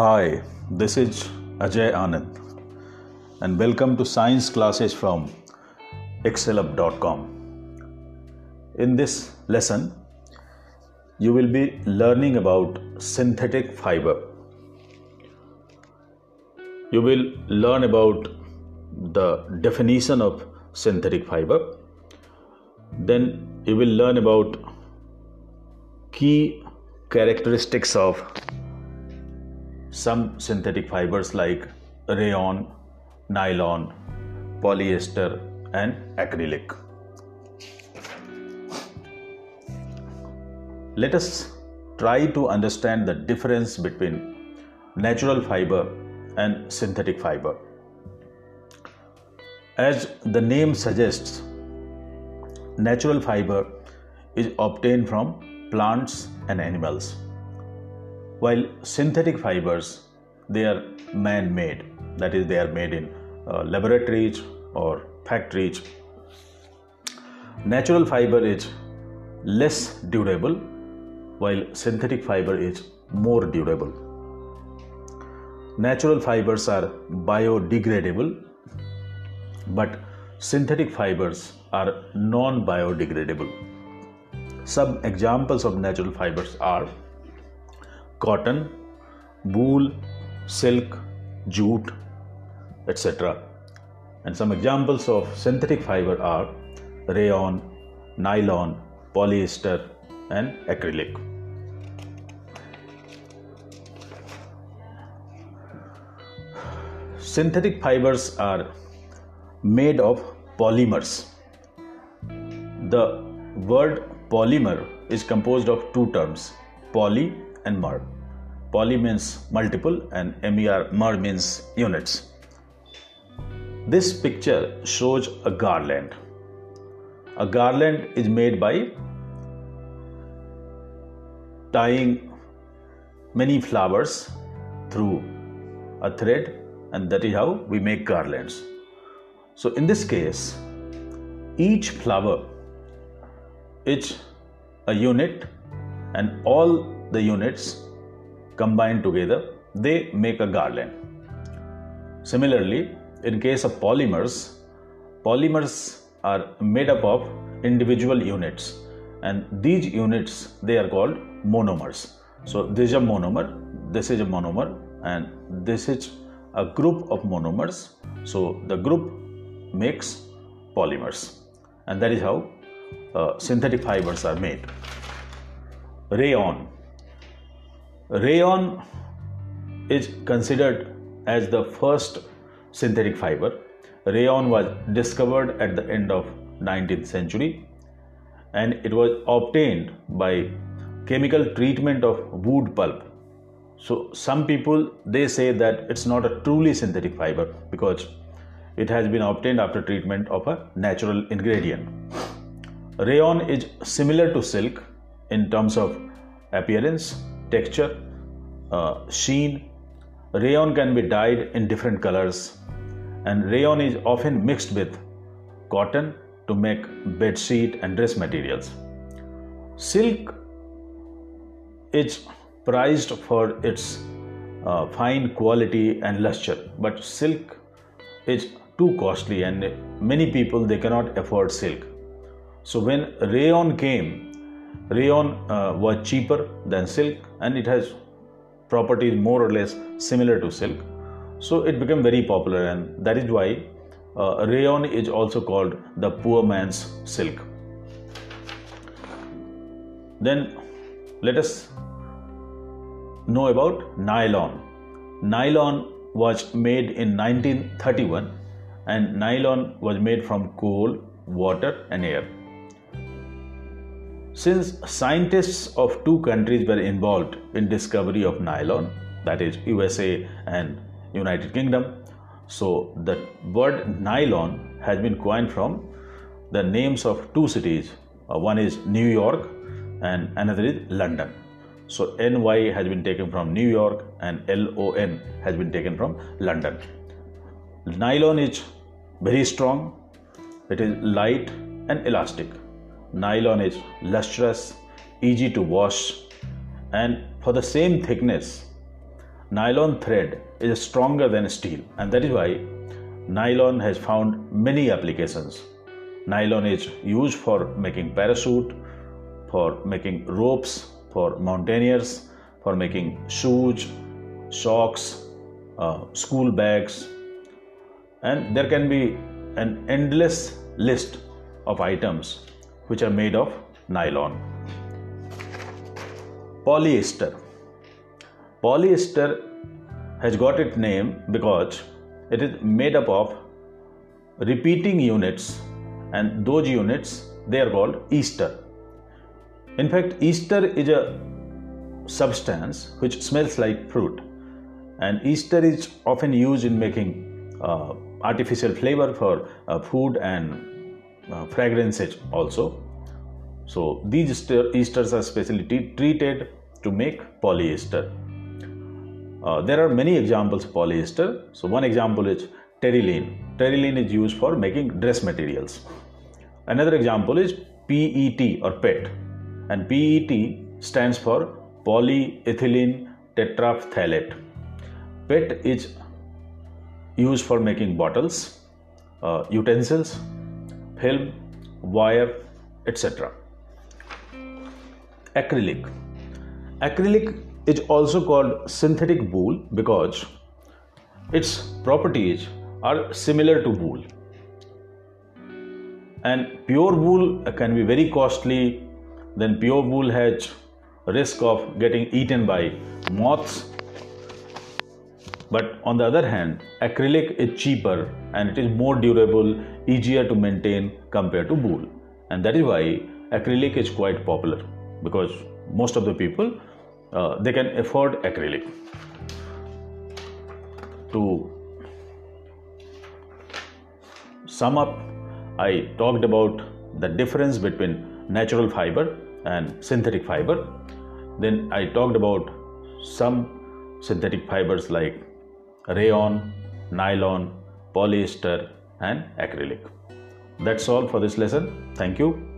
Hi, this is Ajay Anand, and welcome to science classes from excellup.com. In this lesson, you will be learning about synthetic fiber. You will learn about the definition of synthetic fiber. Then you will learn about key characteristics of some synthetic fibers like rayon, nylon, polyester, and acrylic. Let us try to understand the difference between natural fiber and synthetic fiber. As the name suggests, natural fiber is obtained from plants and animals while synthetic fibers they are man made that is they are made in uh, laboratories or factories. Natural fiber is less durable while synthetic fiber is more durable. Natural fibers are biodegradable but synthetic fibers are non biodegradable some examples of natural fibers are cotton, wool, silk, jute, etc. And some examples of synthetic fiber are rayon, nylon, polyester, and acrylic. Synthetic fibers are made of polymers. The word polymer is composed of two terms poly and mer. Poly means multiple and MER mer means units. This picture shows a garland. A garland is made by tying many flowers through a thread and that is how we make garlands. So in this case each flower is a unit and all the units combined together they make a garland. Similarly in case of polymers polymers are made up of individual units and these units they are called monomers. So this is a monomer this is a monomer and this is a group of monomers. So the group makes polymers and that is how uh, synthetic fibers are made. Rayon Rayon is considered as the first synthetic fiber. Rayon was discovered at the end of 19th century and it was obtained by chemical treatment of wood pulp. So some people they say that it's not a truly synthetic fiber because it has been obtained after treatment of a natural ingredient. Rayon is similar to silk in terms of appearance texture, uh, sheen. Rayon can be dyed in different colors, and rayon is often mixed with cotton to make bed sheet and dress materials. Silk is prized for its uh, fine quality and luster, but silk is too costly, and many people they cannot afford silk. So when rayon came, Rayon uh, was cheaper than silk and it has properties more or less similar to silk. So it became very popular and that is why uh, rayon is also called the poor man's silk. Then let us know about nylon. Nylon was made in 1931 and nylon was made from coal, water and air. Since scientists of two countries were involved in discovery of nylon, that is USA and United Kingdom, so the word nylon has been coined from the names of two cities. Uh, one is New York and another is London. So NY has been taken from New York and LON has been taken from London. Nylon is very strong, it is light and elastic. Nylon is lustrous, easy to wash, and for the same thickness, nylon thread is stronger than steel. And that is why nylon has found many applications. Nylon is used for making parachute for making ropes for mountaineers for making shoes socks uh, school bags. And there can be an endless list of items which are made of nylon polyester Polyester has got its name because it is made up of repeating units and those units they are called ester. In fact, ester is a substance which smells like fruit and ester is often used in making uh, artificial flavor for uh, food and uh, fragrances also. So these esters are specially treated to make polyester. Uh, there are many examples of polyester. So one example is terylene. Terylene is used for making dress materials. Another example is PET or PET. And PET stands for polyethylene terephthalate. PET is used for making bottles, uh, utensils, film, wire, etc. Acrylic. Acrylic is also called synthetic wool because its properties are similar to wool. And pure wool can be very costly, then pure wool has risk of getting eaten by moths. But on the other hand, acrylic is cheaper and it is more durable, easier to maintain compared to wool. And that is why acrylic is quite popular because most of the people uh, they can afford acrylic to sum up i talked about the difference between natural fiber and synthetic fiber then i talked about some synthetic fibers like rayon nylon polyester and acrylic. That's all for this lesson. Thank you